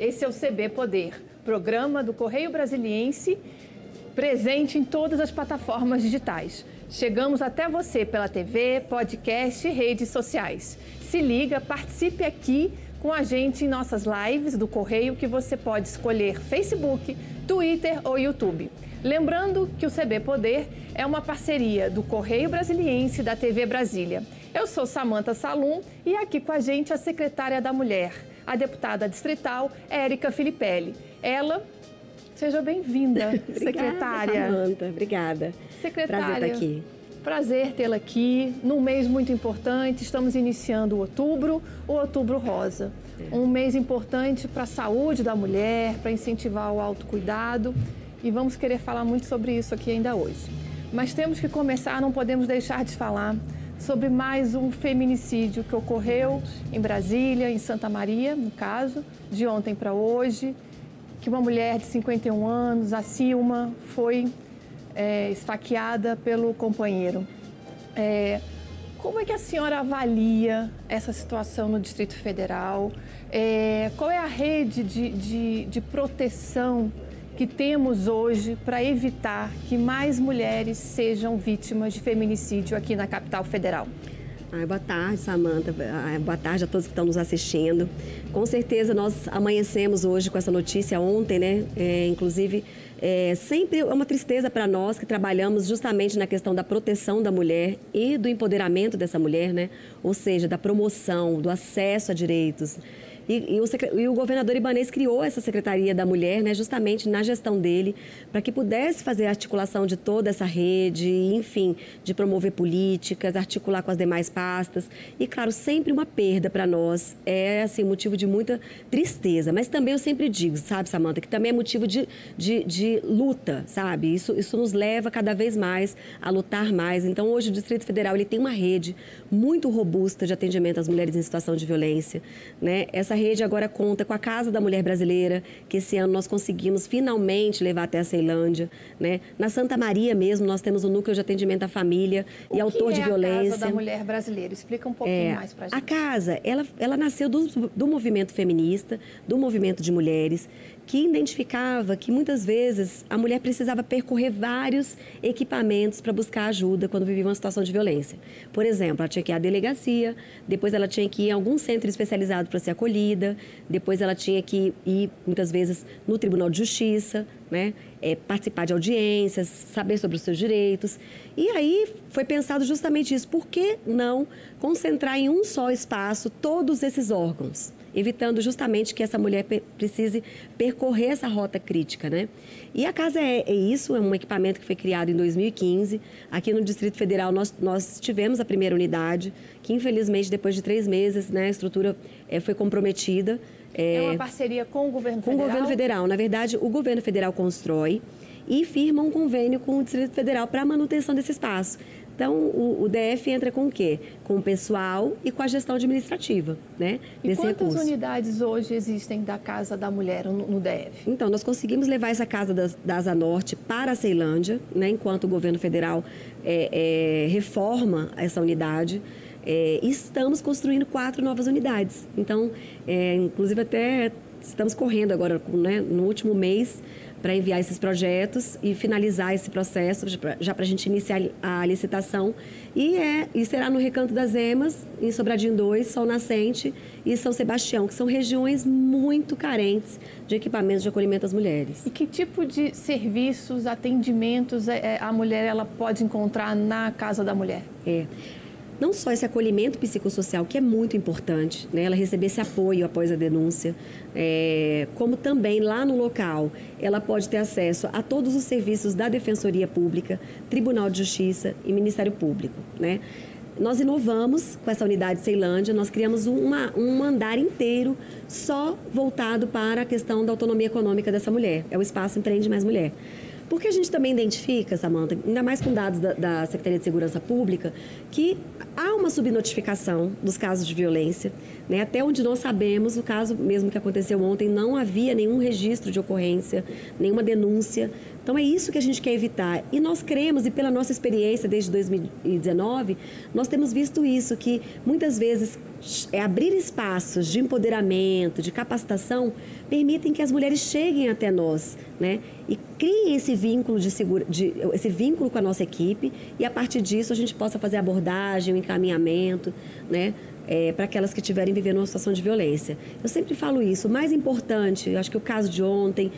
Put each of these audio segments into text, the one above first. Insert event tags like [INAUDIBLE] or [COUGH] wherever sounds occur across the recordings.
Esse é o CB Poder, programa do Correio Brasiliense, presente em todas as plataformas digitais. Chegamos até você pela TV, podcast e redes sociais. Se liga, participe aqui com a gente em nossas lives do Correio que você pode escolher Facebook, Twitter ou YouTube. Lembrando que o CB Poder é uma parceria do Correio Brasiliense da TV Brasília. Eu sou Samanta Salum e aqui com a gente a secretária da Mulher, a deputada distrital Érica Filipelli. Ela, seja bem-vinda, [LAUGHS] secretária. Samanta, obrigada. Secretária. Prazer estar aqui. Prazer tê-la aqui num mês muito importante. Estamos iniciando o outubro, o Outubro Rosa. É. Um mês importante para a saúde da mulher, para incentivar o autocuidado. E vamos querer falar muito sobre isso aqui ainda hoje. Mas temos que começar, não podemos deixar de falar sobre mais um feminicídio que ocorreu em Brasília, em Santa Maria, no caso, de ontem para hoje, que uma mulher de 51 anos, a Silma, foi é, esfaqueada pelo companheiro. É, como é que a senhora avalia essa situação no Distrito Federal? É, qual é a rede de, de, de proteção que temos hoje para evitar que mais mulheres sejam vítimas de feminicídio aqui na capital federal? Ai, boa tarde, Samanta. Boa tarde a todos que estão nos assistindo. Com certeza nós amanhecemos hoje com essa notícia ontem, né? É, inclusive, é, sempre é uma tristeza para nós que trabalhamos justamente na questão da proteção da mulher e do empoderamento dessa mulher, né? Ou seja, da promoção, do acesso a direitos. E, e, o, e, o, governador Ibanês criou essa Secretaria da Mulher, né, justamente na gestão dele, para que pudesse fazer a articulação de toda essa rede, enfim, de promover políticas, articular com as demais pastas. E, claro, sempre uma perda para nós. É, assim, motivo de muita tristeza. Mas também eu sempre digo, sabe, Samanta, que também é motivo de, de, de luta, sabe? Isso, isso nos leva cada vez mais a lutar mais. Então, hoje o Distrito Federal ele tem uma rede muito robusta de atendimento às mulheres em situação de violência. Né? Essa rede agora conta com a Casa da Mulher Brasileira, que esse ano nós conseguimos finalmente levar até a Ceilândia. Né? Na Santa Maria mesmo, nós temos o Núcleo de Atendimento à Família o e Autor é de Violência. A Casa da Mulher Brasileira, explica um pouquinho é, mais para a gente. A Casa, ela, ela nasceu do, do movimento feminista, do movimento de mulheres, que identificava que muitas vezes a mulher precisava percorrer vários equipamentos para buscar ajuda quando vivia uma situação de violência. Por exemplo, ela tinha que ir à delegacia, depois ela tinha que ir em algum centro especializado para ser acolhida, depois ela tinha que ir, muitas vezes, no Tribunal de Justiça, né? É, participar de audiências, saber sobre os seus direitos. E aí foi pensado justamente isso. Por que não concentrar em um só espaço todos esses órgãos? Evitando justamente que essa mulher precise percorrer essa rota crítica, né? E a casa é, é, isso, é um equipamento que foi criado em 2015. Aqui no Distrito Federal nós, nós tivemos a primeira unidade, que infelizmente depois de três meses, né, a estrutura é, foi comprometida. É, é uma parceria com o governo federal? Com o governo federal. Na verdade, o governo federal constrói e firma um convênio com o Distrito Federal para a manutenção desse espaço. Então, o, o, DF entra com o quê? Com o pessoal e com a gestão administrativa, né? E desse quantas recurso. unidades hoje existem da Casa da Mulher no, no DF? Então, nós conseguimos levar essa Casa da, da Asa Norte para a Ceilândia, né? Enquanto o governo federal é, é, reforma essa unidade. É, estamos construindo quatro novas unidades. Então, é, inclusive até estamos correndo agora, né, no último mês, para enviar esses projetos e finalizar esse processo, já para a gente iniciar a licitação. E, é, e será no Recanto das Emas, em Sobradinho 2, Sol Nascente e São Sebastião, que são regiões muito carentes de equipamentos de acolhimento às mulheres. E que tipo de serviços, atendimentos é, é, a mulher ela pode encontrar na Casa da Mulher? É não só esse acolhimento psicossocial, que é muito importante, né? ela receber esse apoio após a denúncia, é, como também lá no local ela pode ter acesso a todos os serviços da Defensoria Pública, Tribunal de Justiça e Ministério Público. Né? Nós inovamos com essa unidade Ceilândia, nós criamos uma, um andar inteiro só voltado para a questão da autonomia econômica dessa mulher. É o espaço Empreende Mais Mulher. Porque a gente também identifica, Samanta, ainda mais com dados da, da Secretaria de Segurança Pública, que há uma subnotificação dos casos de violência. Né? Até onde nós sabemos, o caso mesmo que aconteceu ontem, não havia nenhum registro de ocorrência, nenhuma denúncia Então é isso que a gente quer evitar. E nós cremos, e pela nossa experiência desde 2019, nós temos visto isso, que muitas vezes é abrir espaços de empoderamento, de capacitação, permitem que as mulheres cheguem até nós, né? E criem esse vínculo de, segura, de esse vínculo com a nossa equipe e a partir disso a gente possa fazer abordagem, encaminhamento, né? É, para aquelas que estiverem vivendo uma situação de violência. Eu sempre falo isso. O mais importante, acho que o caso de ontem,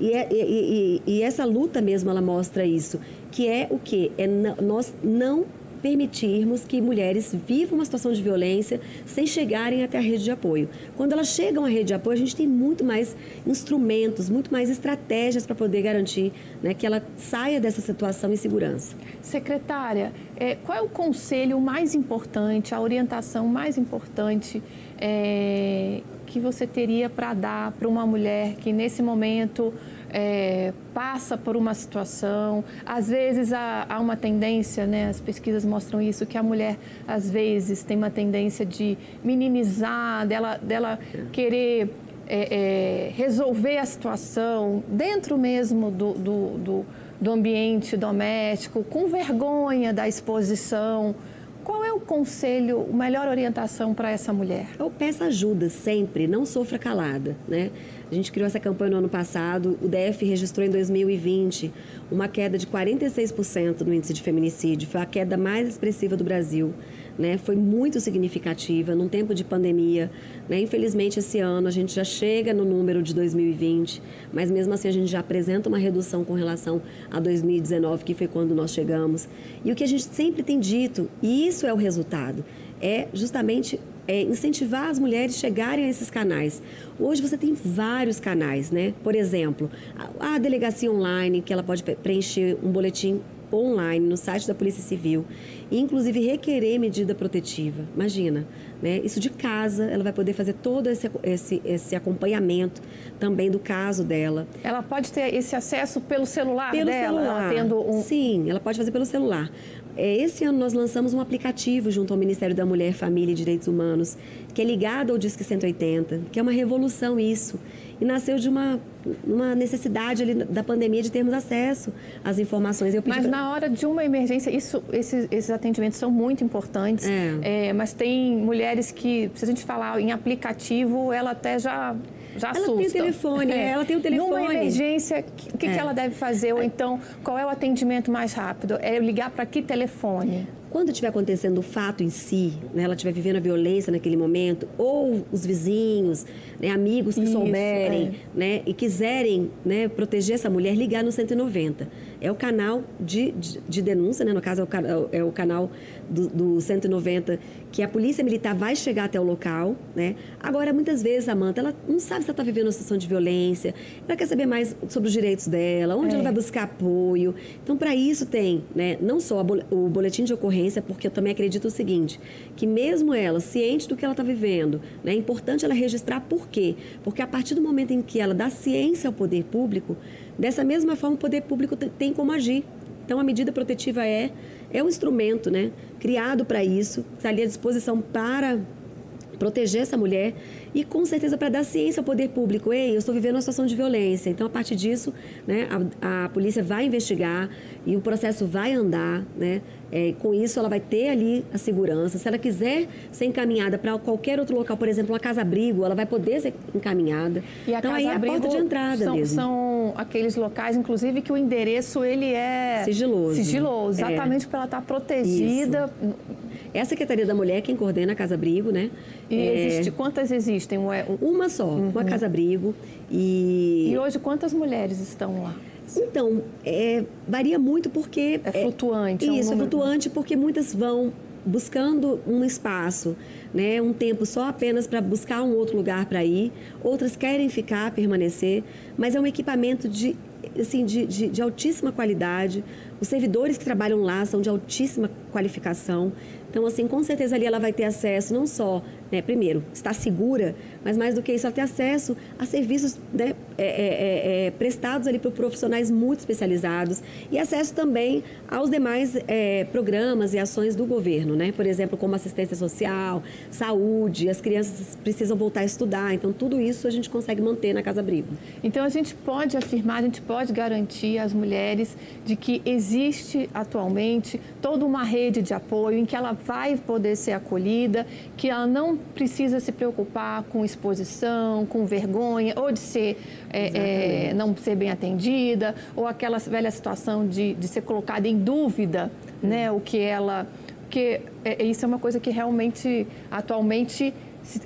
e, é, e, e, e, essa luta mesmo ela mostra isso, que é o que? É nós não permitirmos que mulheres vivam uma situação de violência sem chegarem até a rede de apoio. Quando elas chegam à rede de apoio, a gente tem muito mais instrumentos, muito mais estratégias para poder garantir né, que ela saia dessa situação em segurança. Secretária, é, qual é o conselho mais importante, a orientação mais importante é, que você teria para dar para uma mulher que nesse momento é, passa por uma situação. Às vezes há, há, uma tendência, né, as pesquisas mostram isso, que a mulher às vezes tem uma tendência de minimizar, dela, dela querer é, é, resolver a situação dentro mesmo do, do, do, do ambiente doméstico, com vergonha da exposição. Qual é o conselho, a melhor orientação para essa mulher? Eu peço ajuda sempre, não sofra calada, né? A gente criou essa campanha no ano passado, o DF registrou em 2020 uma queda de 46% no índice de feminicídio, foi a queda mais expressiva do Brasil. Né, foi muito significativa num tempo de pandemia. Né? Infelizmente, esse ano a gente já chega no número de 2020, mas mesmo assim a gente já apresenta uma redução com relação a 2019, que foi quando nós chegamos. E o que a gente sempre tem dito, e isso é o resultado, é justamente é, incentivar as mulheres a chegarem a esses canais. Hoje você tem vários canais, né? Por exemplo, a, a delegacia online, que ela pode preencher um boletim online no site da Polícia Civil e inclusive requerer medida protetiva. Imagina, né? Isso de casa, ela vai poder fazer todo esse, esse, esse acompanhamento também do caso dela. Ela pode ter esse acesso pelo celular pelo dela? Celular. tendo um... Sim, ela pode fazer pelo celular. É, esse ano nós lançamos um aplicativo junto ao Ministério da Mulher, Família e Direitos Humanos, que é ligado ao Disque 180, que é uma revolução isso. E nasceu de uma, uma necessidade ali da pandemia de termos acesso às informações. mas pra... na hora de uma emergência, isso, esses, esses atendimentos são muito importantes. É. É, mas tem mulheres que, se a gente falar em aplicativo, ela até já já ela assusta. tem o telefone, é. ela tem o [LAUGHS] telefone. Numa emergência, o que, é. que ela deve fazer? Ou então, qual é o atendimento mais rápido? É ligar para que telefone? Quando estiver acontecendo o fato em si, né, ela estiver vivendo a violência naquele momento, ou os vizinhos, né, amigos que Isso, souberem é. né, e quiserem né, proteger essa mulher, ligar no 190. É o canal de, de, de denúncia, né, no caso é o, é o canal do, do 190, que a polícia militar vai chegar até o local. Né? Agora, muitas vezes, Amanda, ela não sabe se ela está vivendo uma situação de violência, ela quer saber mais sobre os direitos dela, onde é. ela vai buscar apoio. Então, para isso tem né, não só o boletim de ocorrência, porque eu também acredito o seguinte, que mesmo ela, ciente do que ela está vivendo, né, é importante ela registrar por quê? Porque a partir do momento em que ela dá ciência ao poder público, dessa mesma forma o poder público tem como agir. Então, a medida protetiva é, é um instrumento né, criado para isso, está ali à disposição para proteger essa mulher e com certeza para dar ciência ao poder público. Ei, eu estou vivendo uma situação de violência. Então, a partir disso, né, a, a polícia vai investigar e o processo vai andar. Né? É, com isso, ela vai ter ali a segurança. Se ela quiser ser encaminhada para qualquer outro local, por exemplo, uma casa-abrigo, ela vai poder ser encaminhada. E a então, aí é a porta de entrada são, mesmo. São aqueles locais, inclusive, que o endereço ele é sigiloso. Sigiloso, é. exatamente é. para ela estar tá protegida. Isso. É a Secretaria da Mulher quem coordena a Casa Abrigo, né? E é... existe, quantas existem? Uma só, uhum. uma Casa Abrigo. E... e hoje quantas mulheres estão lá? Então, é, varia muito porque... É flutuante. É, isso, é, um é flutuante porque muitas vão buscando um espaço, né, um tempo só apenas para buscar um outro lugar para ir. Outras querem ficar, permanecer, mas é um equipamento de, assim, de, de, de altíssima qualidade, Os servidores que trabalham lá são de altíssima qualificação. Então, assim, com certeza ali ela vai ter acesso não só, né, primeiro, estar segura, mas mais do que isso, ela ter acesso a serviços né, é, é, é, é prestados ali por profissionais muito especializados e acesso também aos demais é, programas e ações do governo, né? Por exemplo, como assistência social, saúde, as crianças precisam voltar a estudar. Então, tudo isso a gente consegue manter na Casa Abrigo. Então, a gente pode afirmar, a gente pode garantir às mulheres de que existe atualmente toda uma rede de apoio em que ela vai poder ser acolhida, que ela não precisa se preocupar com exposição, com vergonha, ou de ser é, é, não ser bem atendida, ou aquela velha situação de, de ser colocada em dúvida, né, o que ela, porque é, isso é uma coisa que realmente atualmente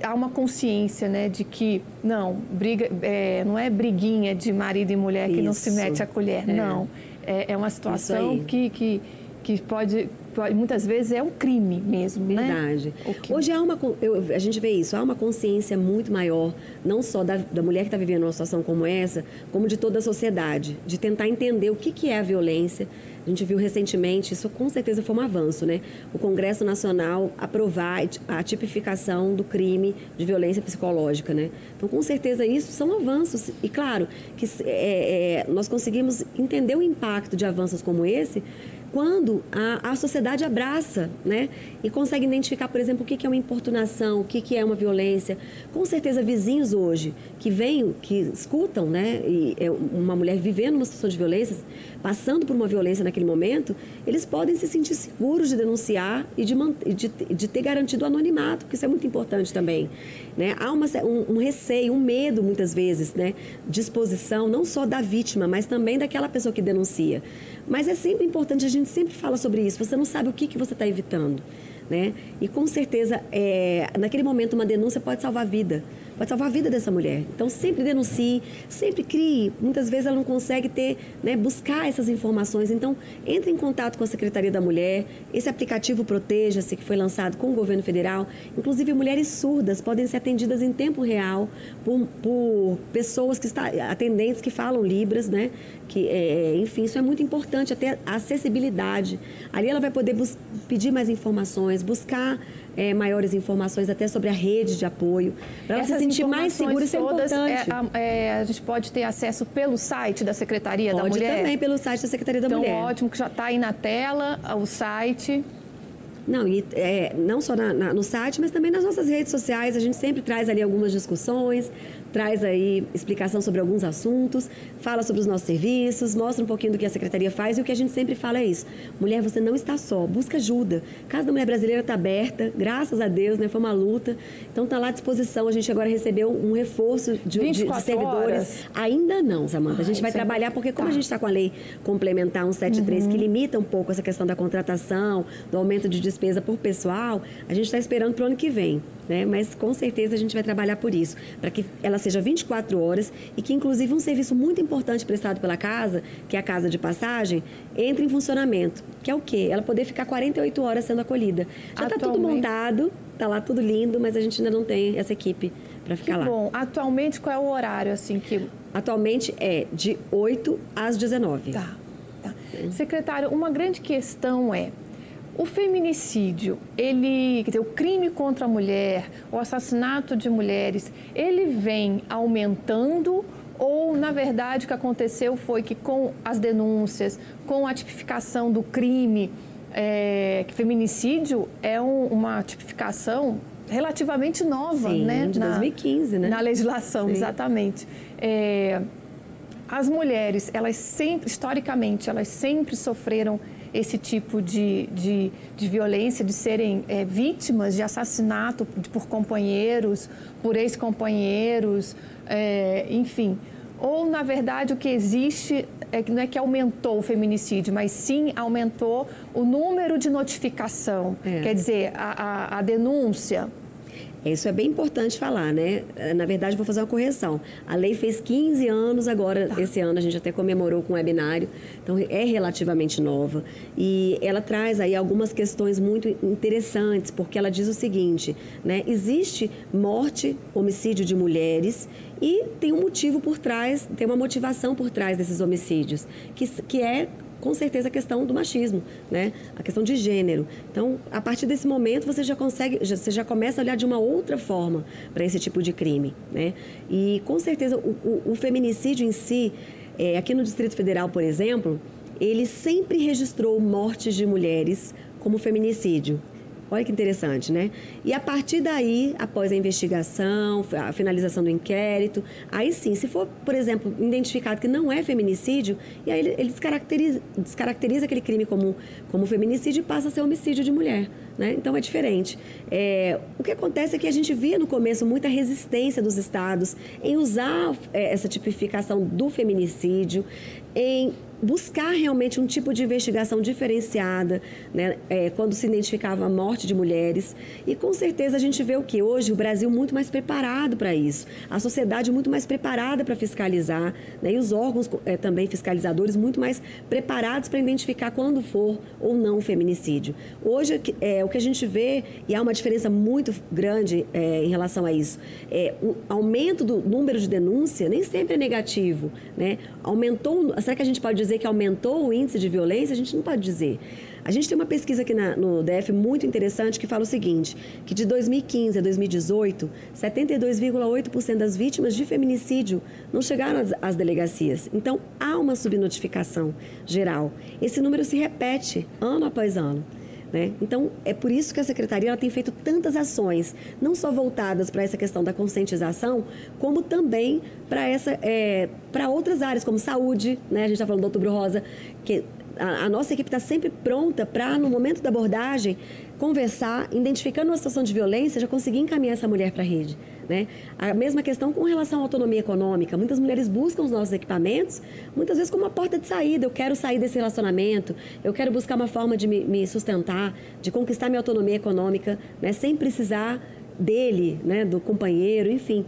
há uma consciência, né, de que não briga, é, não é briguinha de marido e mulher que não se mete a colher, é. não, é, é uma situação que, que que pode muitas vezes é um crime mesmo, né? Verdade. né? Hoje há uma, eu, a gente vê isso, há uma consciência muito maior, não só da, da mulher que está vivendo uma situação como essa, como de toda a sociedade, de tentar entender o que, que é a violência. A gente viu recentemente, isso com certeza foi um avanço, né? O Congresso Nacional aprovar a tipificação do crime de violência psicológica, né? Então, com certeza, isso são avanços. E, claro, que é, é, nós conseguimos entender o impacto de avanços como esse quando a, a sociedade abraça, né? E consegue identificar, por exemplo, o que, que é uma importunação, o que, que é uma violência. Com certeza, vizinhos hoje que vêm, que escutam, né? E é uma mulher vivendo uma situação de violência, passando por uma violência naquele momento, eles podem se sentir seguros de denunciar e de, de, de ter garantido o anonimato, porque isso é muito importante também. Né? Há uma, um, um, receio, um medo, muitas vezes, né? de exposição, não só da vítima, mas também daquela pessoa que denuncia. Mas é sempre importante, a gente sempre fala sobre isso, você não sabe o que, que você está evitando. Né? E com certeza, é, naquele momento, uma denúncia pode salvar a vida pode salvar a vida dessa mulher. Então, sempre denuncie, sempre crie. Muitas vezes ela não consegue ter, né, buscar essas informações. Então, entre em contato com a Secretaria da Mulher. Esse aplicativo Proteja-se, que foi lançado com o governo federal. Inclusive, mulheres surdas podem ser atendidas em tempo real por, por pessoas que estão atendentes que falam Libras, né? Que, é, enfim, isso é muito importante, até a acessibilidade. Ali ela vai poder pedir mais informações, buscar é, maiores informações até sobre a rede de apoio, para se sentir mais seguro, isso é importante. É, é, a gente pode ter acesso pelo site da Secretaria pode da Mulher? também pelo site da Secretaria da então, Mulher. Então, ótimo, que já está aí na tela o site. Não, e é, não só na, na, no site, mas também nas nossas redes sociais. A gente sempre traz ali algumas discussões, traz aí explicação sobre alguns assuntos, fala sobre os nossos serviços, mostra um pouquinho do que a secretaria faz e o que a gente sempre fala é isso. Mulher, você não está só, busca ajuda. A Casa da Mulher Brasileira está aberta, graças a Deus, né? Foi uma luta. Então está lá à disposição. A gente agora recebeu um reforço de, de, de servidores. Horas. Ainda não, Samanta. A gente Ai, vai é trabalhar é... porque como tá. a gente está com a lei complementar 173 uhum. que limita um pouco essa questão da contratação, do aumento de despesa por pessoal, a gente está esperando para o ano que vem né? Mas com certeza a gente vai trabalhar por isso, para que ela seja 24 horas e que inclusive um serviço muito importante prestado pela casa, que é a casa de passagem, entre em funcionamento, que é o quê? Ela poder ficar 48 horas sendo acolhida. Já está tudo montado, está lá tudo lindo, mas a gente ainda não tem essa equipe para ficar que lá. Bom, atualmente qual é o horário assim que Atualmente é de 8 às 19. Tá. tá. Secretário, uma grande questão é o feminicídio, ele, quer dizer, o crime contra a mulher, o assassinato de mulheres, ele vem aumentando ou, na verdade, o que aconteceu foi que com as denúncias, com a tipificação do crime, é, que feminicídio é um, uma tipificação relativamente nova, Sim, né? de 2015, na, né? Na legislação, Sim. exatamente. É, as mulheres, elas sempre, historicamente, elas sempre sofreram esse tipo de, de, de violência, de serem é, vítimas de assassinato por companheiros, por ex-companheiros, é, enfim. Ou, na verdade, o que existe é que não é que aumentou o feminicídio, mas sim aumentou o número de notificação. É. Quer dizer, a, a, a denúncia, isso é bem importante falar, né? Na verdade, vou fazer uma correção. A lei fez 15 anos agora, tá. esse ano a gente até comemorou com o webinário, então é relativamente nova. E ela traz aí algumas questões muito interessantes, porque ela diz o seguinte, né? Existe morte, homicídio de mulheres e tem um motivo por trás, tem uma motivação por trás desses homicídios, que, que é com certeza a questão do machismo, né? A questão de gênero. Então, a partir desse momento você já consegue, você já começa a olhar de uma outra forma para esse tipo de crime, né? E com certeza o, o, o feminicídio em si, é, aqui no Distrito Federal, por exemplo, ele sempre registrou mortes de mulheres como feminicídio. Olha que interessante, né? E a partir daí, após a investigação, a finalização do inquérito, aí sim, se for, por exemplo, identificado que não é feminicídio, e aí ele, ele descaracteriza, descaracteriza aquele crime como, como feminicídio e passa a ser homicídio de mulher. Né? Então é diferente. É, o que acontece é que a gente via no começo muita resistência dos estados em usar é, essa tipificação do feminicídio, em buscar realmente um tipo de investigação diferenciada, né, é, quando se identificava a morte de mulheres. E com certeza a gente vê o que hoje o Brasil muito mais preparado para isso, a sociedade muito mais preparada para fiscalizar, né, e os órgãos é, também fiscalizadores muito mais preparados para identificar quando for ou não o feminicídio. Hoje é, o que a gente vê, e há uma diferença muito grande é, em relação a isso, é o aumento do número de denúncia nem sempre é negativo. Né? Aumentou, será que a gente pode dizer dizer que aumentou o índice de violência, a gente não pode dizer. A gente tem uma pesquisa aqui na, no DF muito interessante que fala o seguinte, que de 2015 a 2018, 72,8% das vítimas de feminicídio não chegaram às, às delegacias. Então, há uma subnotificação geral. Esse número se repete ano após ano. Né? Então, é por isso que a Secretaria tem feito tantas ações, não só voltadas para essa questão da conscientização, como também para é, outras áreas, como saúde, né? a gente está falando do Outubro Rosa, que a, a nossa equipe está sempre pronta para, no momento da abordagem, conversar, identificando uma situação de violência, já conseguir encaminhar essa mulher para a rede. Né? A mesma questão com relação à autonomia econômica. Muitas mulheres buscam os nossos equipamentos, muitas vezes como uma porta de saída. Eu quero sair desse relacionamento, eu quero buscar uma forma de me, sustentar, de conquistar minha autonomia econômica, né? sem precisar dele, né? do companheiro, enfim.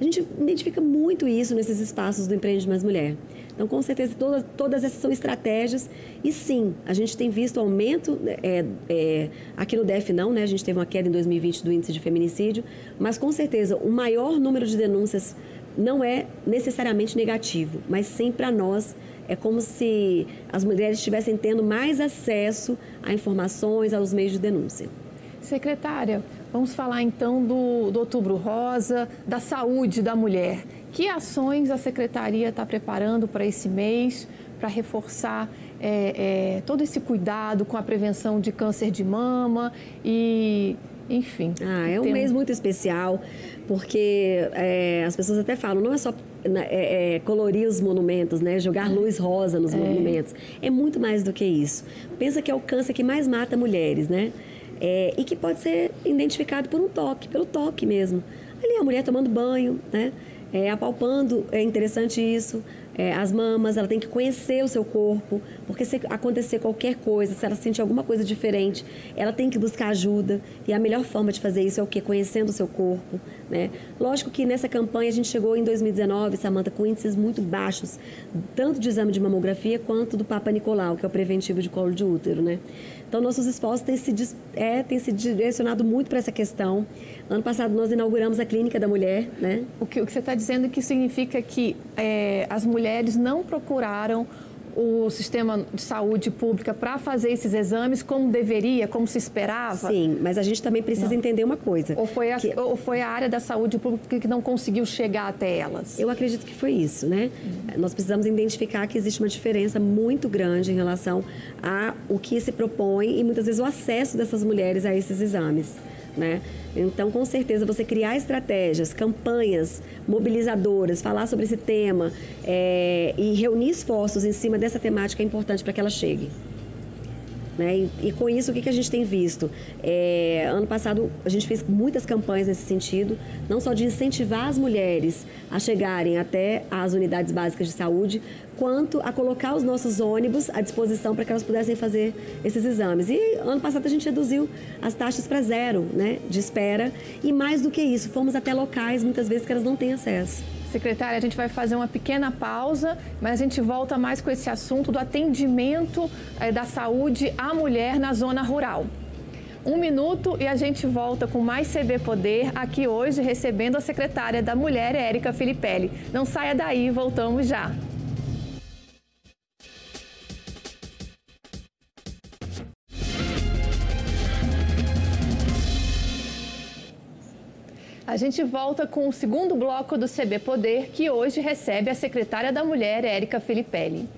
A gente identifica muito isso nesses espaços do Empreende Mais Mulher. Então, com certeza, todas, todas essas são estratégias. E sim, a gente tem visto aumento, é, é, aqui no DF não, né? A gente teve uma queda em 2020 do índice de feminicídio, mas com certeza o maior número de denúncias não é necessariamente negativo, mas sim para nós é como se as mulheres estivessem tendo mais acesso a informações, aos meios de denúncia. Secretária, vamos falar então do, do Outubro Rosa, da saúde da mulher. Que ações a Secretaria está preparando para esse mês, para reforçar é, é, todo esse cuidado com a prevenção de câncer de mama e, enfim. Ah, é um mês muito especial, porque é, as pessoas até falam, não é só né, é, é, colorir os monumentos, né? jogar luz rosa nos é. monumentos. É muito mais do que isso. Pensa que é o câncer que mais mata mulheres, né? É, e que pode ser identificado por um toque, pelo toque mesmo. Ali a mulher tomando banho, né? É, apalpando, é interessante isso. É, as mamas, ela tem que conhecer o seu corpo, porque se acontecer qualquer coisa, se ela sentir alguma coisa diferente, ela tem que buscar ajuda. E a melhor forma de fazer isso é o quê? Conhecendo o seu corpo. Né? Lógico que nessa campanha a gente chegou em 2019, Samanta, com índices muito baixos, tanto de exame de mamografia quanto do Papa Nicolau, que é o preventivo de colo de útero. Né? Então, nossos esforços têm se, é, têm se direcionado muito para essa questão. Ano passado, nós inauguramos a Clínica da Mulher. Né? O, que, o que você está dizendo que significa que é, as mulheres não procuraram o sistema de saúde pública para fazer esses exames como deveria, como se esperava? Sim, mas a gente também precisa não. entender uma coisa. Ou foi, a, que... ou foi a área da saúde pública que não conseguiu chegar até elas? Eu acredito que foi isso, né? Uhum. Nós precisamos identificar que existe uma diferença muito grande em relação a o que se propõe e muitas vezes o acesso dessas mulheres a esses exames né? Então, com certeza, você criar estratégias, campanhas mobilizadoras, falar sobre esse tema é, e reunir esforços em cima dessa temática é importante para que ela chegue. Né? E, e, com isso, o que, que a gente tem visto? É, ano passado, a gente fez muitas campanhas nesse sentido, não só de incentivar as mulheres a chegarem até as unidades básicas de saúde, quanto a colocar os nossos ônibus à disposição para que elas pudessem fazer esses exames. E ano passado a gente reduziu as taxas para zero né, de espera, e mais do que isso, fomos até locais, muitas vezes, que elas não têm acesso. Secretária, a gente vai fazer uma pequena pausa, mas a gente volta mais com esse assunto do atendimento eh, da saúde à mulher na zona rural. Um minuto e a gente volta com mais CB Poder aqui hoje, recebendo a secretária da Mulher, Érica Filipelli. Não saia daí, voltamos já. A gente volta com o segundo bloco do CB Poder, que hoje recebe a secretária da Mulher, Érica Filipelli.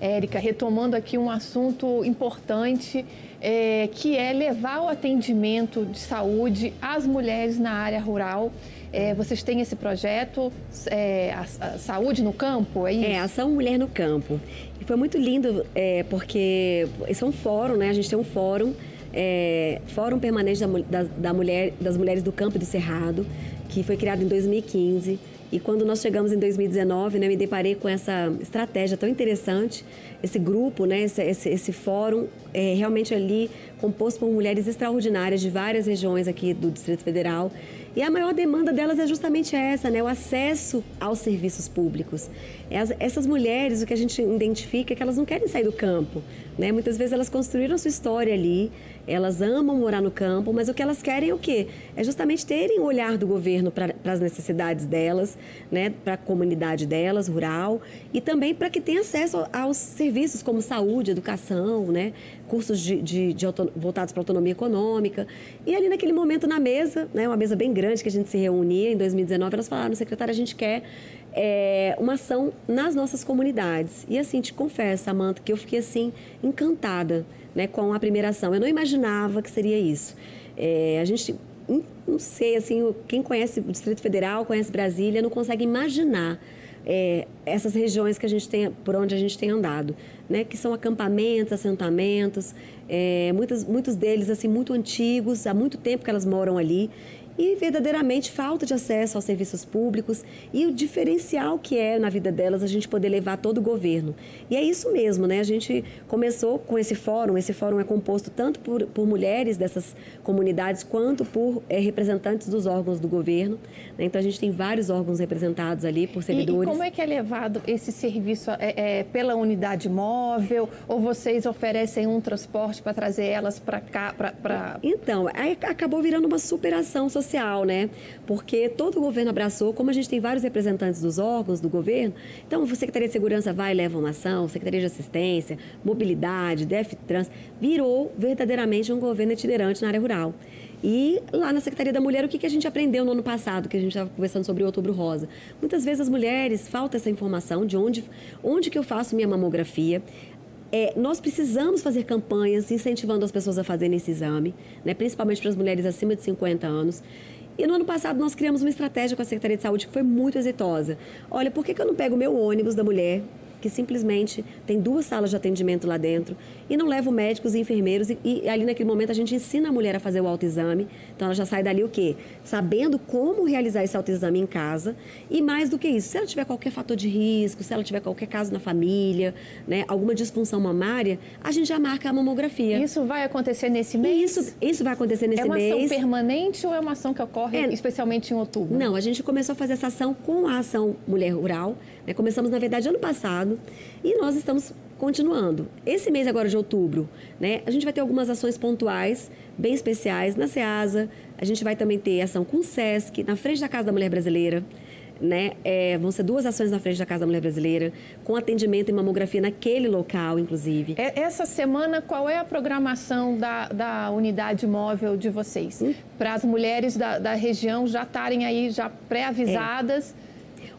Érica, retomando aqui um assunto importante, é, que é levar o atendimento de saúde às mulheres na área rural. É, vocês têm esse projeto, é, a, a, Saúde no Campo, é isso? É, Ação Mulher no Campo. E foi muito lindo, é, porque esse é um fórum, né? A gente tem um fórum, é, Fórum Permanente da, da, da mulher, das Mulheres do Campo de Cerrado, que foi criado em 2015. E quando nós chegamos em 2019, né, me deparei com essa estratégia tão interessante, esse grupo, né, esse, esse, esse fórum, é, realmente ali composto por mulheres extraordinárias de várias regiões aqui do Distrito Federal. E a maior demanda delas é justamente essa, né? o acesso aos serviços públicos. Essas mulheres, o que a gente identifica é que elas não querem sair do campo. Né? Muitas vezes elas construíram sua história ali, elas amam morar no campo, mas o que elas querem é o quê? É justamente terem o olhar do governo para as necessidades delas, né? para a comunidade delas, rural, e também para que tenham acesso aos serviços como saúde, educação, né? cursos de, de, de voltados para autonomia econômica. E ali naquele momento na mesa, né? uma mesa bem grande que a gente se reunia em 2019, elas falaram, secretária, a gente quer é, uma ação nas nossas comunidades. E assim, te confesso, Samanta, que eu fiquei assim encantada né, com a primeira ação. Eu não imaginava que seria isso. É, a gente, não sei, assim, quem conhece o Distrito Federal, conhece Brasília, não consegue imaginar é, essas regiões que a gente tem, por onde a gente tem andado, né, que são acampamentos, assentamentos, é, muitos, muitos deles assim muito antigos, há muito tempo que elas moram ali e verdadeiramente falta de acesso aos serviços públicos e o diferencial que é na vida delas a gente poder levar todo o governo. E é isso mesmo, né? A gente começou com esse fórum, esse fórum é composto tanto por, por mulheres dessas comunidades quanto por é, representantes dos órgãos do governo. Né? Então a gente tem vários órgãos representados ali por servidores. E, e como é que é levado esse serviço? É, é pela unidade móvel ou vocês oferecem um transporte para trazer elas para cá? Pra, pra... Então, aí acabou virando uma superação social social, né? Porque todo o governo abraçou, como a gente tem vários representantes dos órgãos do governo, então a Secretaria de Segurança vai e leva uma ação, Secretaria de Assistência, Mobilidade, DEF-Trans, virou verdadeiramente um governo itinerante na área rural. E lá na Secretaria da Mulher, o que, que a gente aprendeu no ano passado, que a gente estava conversando sobre o Outubro Rosa? Muitas vezes as mulheres, falta essa informação de onde, onde que eu faço minha mamografia. É, nós precisamos fazer campanhas incentivando as pessoas a fazerem esse exame, né, principalmente para as mulheres acima de 50 anos. E no ano passado nós criamos uma estratégia com a Secretaria de Saúde que foi muito exitosa. Olha, por que, que eu não pego o meu ônibus da mulher que simplesmente tem duas salas de atendimento lá dentro e não levo médicos e enfermeiros e, e, ali naquele momento a gente ensina a mulher a fazer o autoexame. Então ela já sai dali o quê? Sabendo como realizar esse autoexame em casa e mais do que isso, se ela tiver qualquer fator de risco, se ela tiver qualquer caso na família, né, alguma disfunção mamária, a gente já marca a mamografia. Isso vai acontecer nesse mês? Isso, isso vai acontecer nesse mês. É uma mês. ação permanente ou é uma ação que ocorre é, especialmente em outubro? Não, a gente começou a fazer essa ação com a ação Mulher Rural. Né? Começamos, na verdade, ano passado e nós estamos continuando. Esse mês agora de outubro, né, a gente vai ter algumas ações pontuais, bem especiais, na SEASA. A gente vai também ter ação com o SESC, na frente da Casa da Mulher Brasileira. Né? É, vão ser duas ações na frente da Casa da Mulher Brasileira, com atendimento e mamografia naquele local, inclusive. É, essa semana, qual é a programação da, da unidade móvel de vocês? Hum? Para as mulheres da, da região já estarem aí, já pré-avisadas. É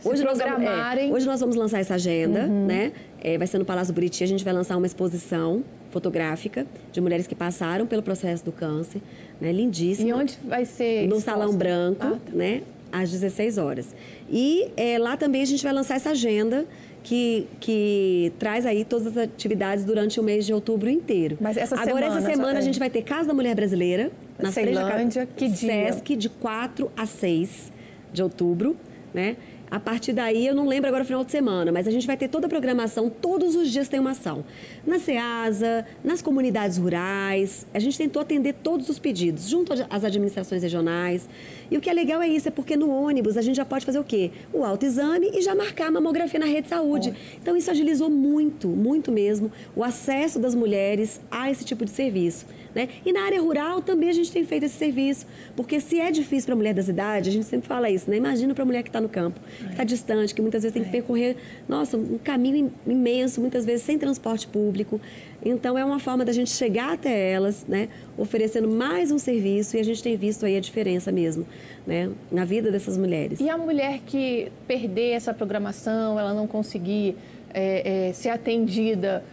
hoje. Nós vamos, é, hoje nós vamos lançar essa agenda, uhum. né? É, vai ser no Palácio Buriti, a gente vai lançar uma exposição fotográfica de mulheres que passaram pelo processo do câncer, né? Lindíssima. E onde vai ser? No Salão Branco, ah, tá. né? Às 16 horas. E é, lá também a gente vai lançar essa agenda que, que traz aí todas as atividades durante o mês de outubro inteiro. Mas essa Agora, semana, essa semana a gente vai ter Casa da Mulher Brasileira, na Ceilândia, que dia? Sesc, de 4 a 6 de outubro, né? A partir daí, eu não lembro agora o final de semana, mas a gente vai ter toda a programação, todos os dias tem uma ação. Na SEASA, nas comunidades rurais, a gente tentou atender todos os pedidos, junto às administrações regionais. E o que é legal é isso, é porque no ônibus a gente já pode fazer o quê? O autoexame e já marcar a mamografia na rede de saúde. Oh. Então isso agilizou muito, muito mesmo, o acesso das mulheres a esse tipo de serviço. Né? E na área rural também a gente tem feito esse serviço, porque se é difícil para a mulher das idades, a gente sempre fala isso, né? Imagina para a mulher que está no campo. que está distante, que muitas vezes tem que percorrer, nossa, um caminho imenso, muitas vezes sem transporte público. Então, é uma forma da gente chegar até elas, né, oferecendo mais um serviço e a gente tem visto aí a diferença mesmo, né, na vida dessas mulheres. E a mulher que perder essa programação, ela não conseguir é, é, ser atendida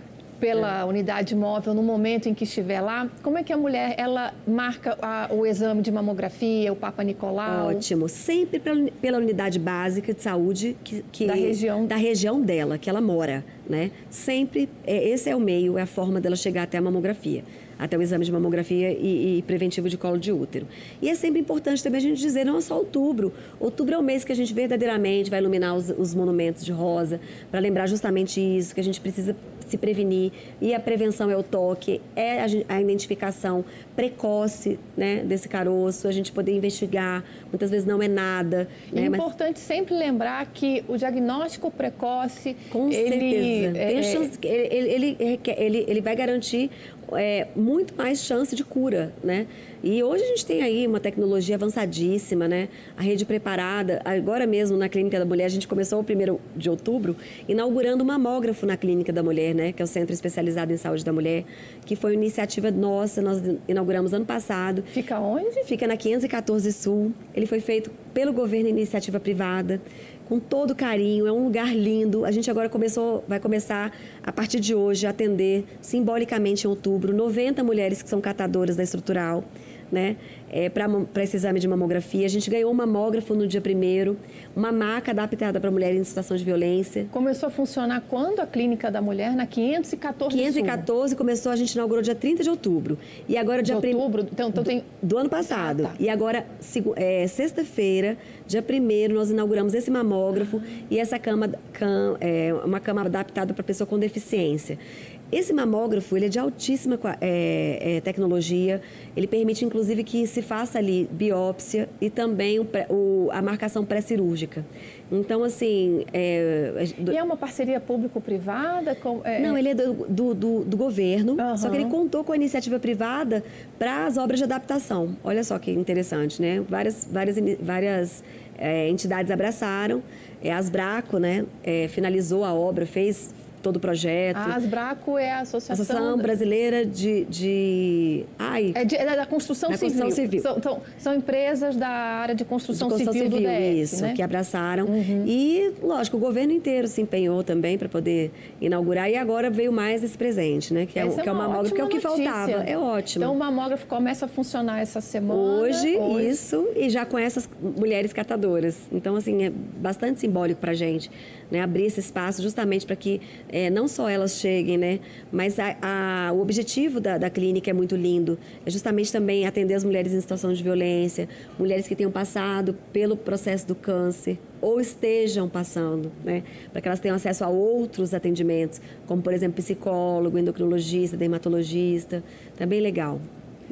pela é. unidade móvel no momento em que estiver lá, como é que a mulher ela marca a, o exame de mamografia, o Papa Nicolau? Ótimo, sempre pela, pela unidade básica de saúde que, que, da região da região dela que ela mora, né? Sempre é, esse é o meio, é a forma dela chegar até a mamografia até o exame de mamografia e, e, preventivo de colo de útero. E é sempre importante também a gente dizer, não é só outubro. Outubro é o mês que a gente verdadeiramente vai iluminar os, os monumentos de rosa, para lembrar justamente isso, que a gente precisa se prevenir. E a prevenção é o toque, é a, identificação precoce né, desse caroço, a gente poder investigar. Muitas vezes não é nada. É né, importante mas... sempre lembrar que o diagnóstico precoce. Com ele, certeza. É, chance, ele, ele, ele, ele vai garantir é, muito mais chance de cura, né? E hoje a gente tem aí uma tecnologia avançadíssima, né? A rede preparada. Agora mesmo na Clínica da Mulher, a gente começou o primeiro de outubro inaugurando um mamógrafo na Clínica da Mulher, né? Que é o Centro Especializado em Saúde da Mulher, que foi uma iniciativa nossa, nós inauguramos ano passado. Fica onde? Fica na 514 Sul. Ele foi feito pelo governo iniciativa privada com todo carinho, é um lugar lindo. A gente agora começou, vai começar a partir de hoje a atender simbolicamente em outubro 90 mulheres que são catadoras da estrutural né, é, para esse exame de mamografia. A gente ganhou um mamógrafo no dia primeiro, uma maca adaptada para mulheres em situação de violência. Começou a funcionar quando a Clínica da Mulher? Na 514 514 Sul. começou, a gente inaugurou dia 30 de outubro. E agora dia de outubro? Então, então tem... do, do ano passado. Ah, tá. E agora, é, sexta-feira, dia primeiro, nós inauguramos esse mamógrafo e essa cama, cam, é, uma cama adaptada para pessoa com deficiência. Esse mamógrafo ele é de altíssima é, é, tecnologia. Ele permite, inclusive, que se faça ali biópsia e também o, o, a marcação pré-cirúrgica. Então, assim. É, e é uma parceria público-privada? É... Não, ele é do, do, do, do governo, uhum. só que ele contou com a iniciativa privada para as obras de adaptação. Olha só que interessante, né? Várias, várias, várias é, entidades abraçaram. É, a Asbraco, né, é, finalizou a obra, fez todo o projeto. A Asbraco é a Associação... Associação Brasileira de... de... Ai, é, de, é da construção da civil. Construção civil. São, são, são, empresas da área de construção, de construção civil, civil do DF, Isso, né? que abraçaram. Uhum. E, lógico, o governo inteiro se empenhou também para poder inaugurar. E agora veio mais esse presente, né? Que é, que é, é o mamógrafo, que é o que notícia. faltava. É ótimo. Então, o mamógrafo começa a funcionar essa semana. Hoje, hoje, isso. E já com essas mulheres catadoras. Então, assim, é bastante simbólico para a gente. Né? Abrir esse espaço justamente para que é, não só elas cheguem, né? Mas a, a, o objetivo da, da, clínica é muito lindo. É justamente também atender as mulheres em situação de violência, mulheres que tenham passado pelo processo do câncer ou estejam passando, né? Para que elas tenham acesso a outros atendimentos, como, por exemplo, psicólogo, endocrinologista, dermatologista. Tá bem legal.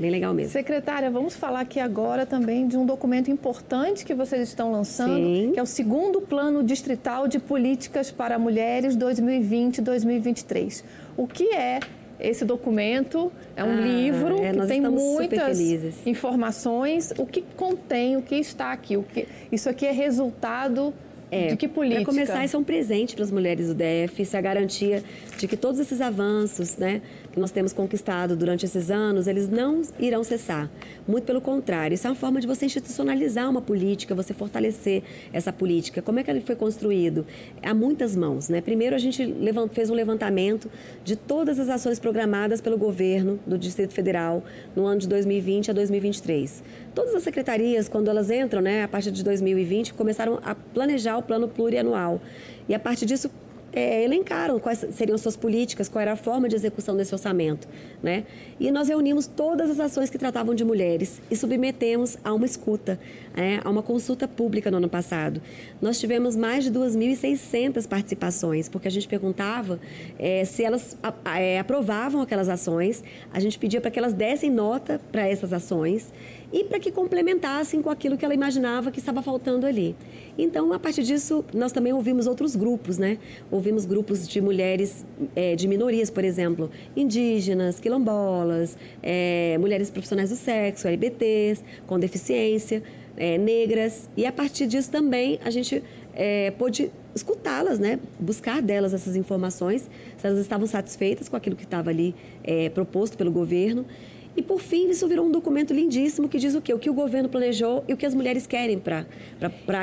Bem legal mesmo. Secretária, vamos falar aqui agora também de um documento importante que vocês estão lançando, Sim. que é o segundo Plano Distrital de Políticas para Mulheres 2020-2023. O que é esse documento? É um ah, livro é, que tem muitas informações. O que contém, o que está aqui? O que... Isso aqui é resultado é, de que política? Para começar, isso é um presente para as mulheres do DF, isso é a garantia de que todos esses avanços né, que nós temos conquistado durante esses anos, eles não irão cessar. Muito pelo contrário, isso é uma forma de você institucionalizar uma política, você fortalecer essa política. Como é que ele foi construído? Há muitas mãos. Né? Primeiro, a gente fez um levantamento de todas as ações programadas pelo governo do Distrito Federal no ano de 2020 a 2023. Todas as secretarias, quando elas entram, né, a partir de 2020, começaram a planejar o plano plurianual. E a partir disso, é, elencaram quais seriam suas políticas, qual era a forma de execução desse orçamento. Né? E nós reunimos todas as ações que tratavam de mulheres e submetemos a uma escuta, é, a uma consulta pública no ano passado. Nós tivemos mais de 2.600 participações, porque a gente perguntava é, se elas é, aprovavam aquelas ações, a gente pedia para que elas dessem nota para essas ações e para que complementassem com aquilo que ela imaginava que estava faltando ali. Então, a partir disso, nós também ouvimos outros grupos, né? Ouvimos grupos de mulheres é, de minorias, por exemplo, indígenas, quilombolas, é, mulheres profissionais do sexo, LBTs, com deficiência, é, negras. E a partir disso também a gente é, pôde escutá-las, né? buscar delas essas informações, se elas estavam satisfeitas com aquilo que estava ali é, proposto pelo governo. E, por fim, isso virou um documento lindíssimo que diz o quê? O que o governo planejou e o que as mulheres querem para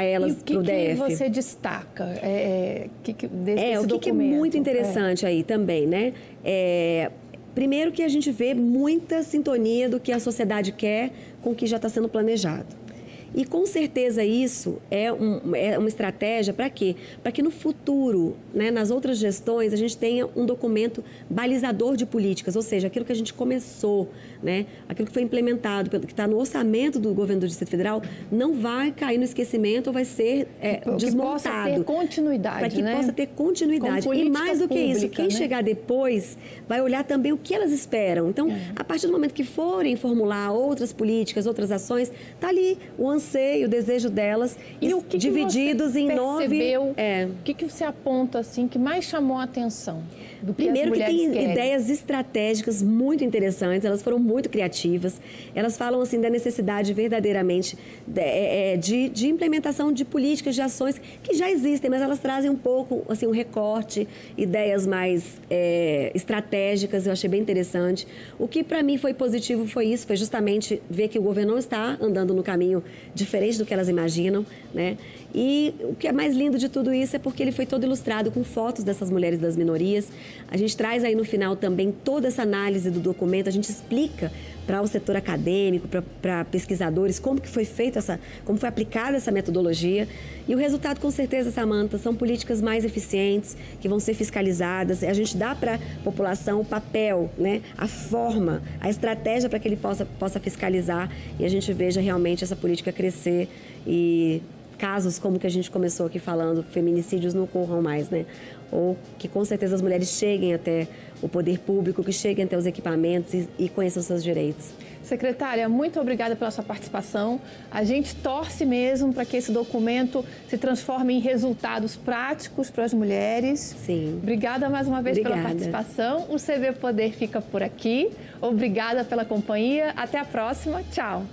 elas, para o DF. O que você destaca é, é que, que, desse, é, o que, que, é muito interessante é. aí também, né? É, primeiro que a gente vê muita sintonia do que a sociedade quer com o que já está sendo planejado. E com certeza isso é, um, é uma estratégia para quê? Para que no futuro, né, nas outras gestões, a gente tenha um documento balizador de políticas, ou seja, aquilo que a gente começou, né, aquilo que foi implementado, que está no orçamento do governo do Distrito Federal, não vai cair no esquecimento ou vai ser é, desmontado. Para que possa ter continuidade. Para que né? possa ter continuidade. E mais do que pública, isso, quem né? chegar depois vai olhar também o que elas esperam. Então, é. a partir do momento que forem formular outras políticas, outras ações, está ali o anseio, o desejo delas, e o que divididos que em nove. É. O que, que você aponta assim que mais chamou a atenção? Do que Primeiro que tem querem? ideias estratégicas muito interessantes, elas foram muito criativas. Elas falam assim da necessidade verdadeiramente de, é, é, de, de, implementação de políticas, de ações que já existem, mas elas trazem um pouco assim um recorte, ideias mais é, estratégicas. Eu achei bem interessante. O que para mim foi positivo foi isso, foi justamente ver que o governo não está andando no caminho diferente do que elas imaginam, né? E o que é mais lindo de tudo isso é porque ele foi todo ilustrado com fotos dessas mulheres das minorias. A gente traz aí no final também toda essa análise do documento, a gente explica para o setor acadêmico, para pesquisadores, como que foi feita essa, como foi aplicada essa metodologia. E o resultado, com certeza, Samanta, são políticas mais eficientes, que vão ser fiscalizadas. A gente dá para a população o papel, né, a forma, a estratégia para que ele possa, possa fiscalizar e a gente veja realmente essa política crescer e casos como que a gente começou aqui falando, feminicídios não ocorram mais, né? Ou que com certeza as mulheres cheguem até o poder público, que cheguem até os equipamentos e, e conheçam seus direitos. Secretária, muito obrigada pela sua participação. A gente torce mesmo para que esse documento se transforme em resultados práticos para as mulheres. Sim. Obrigada mais uma vez obrigada. pela participação. O CV Poder fica por aqui. Obrigada pela companhia. Até a próxima. Tchau.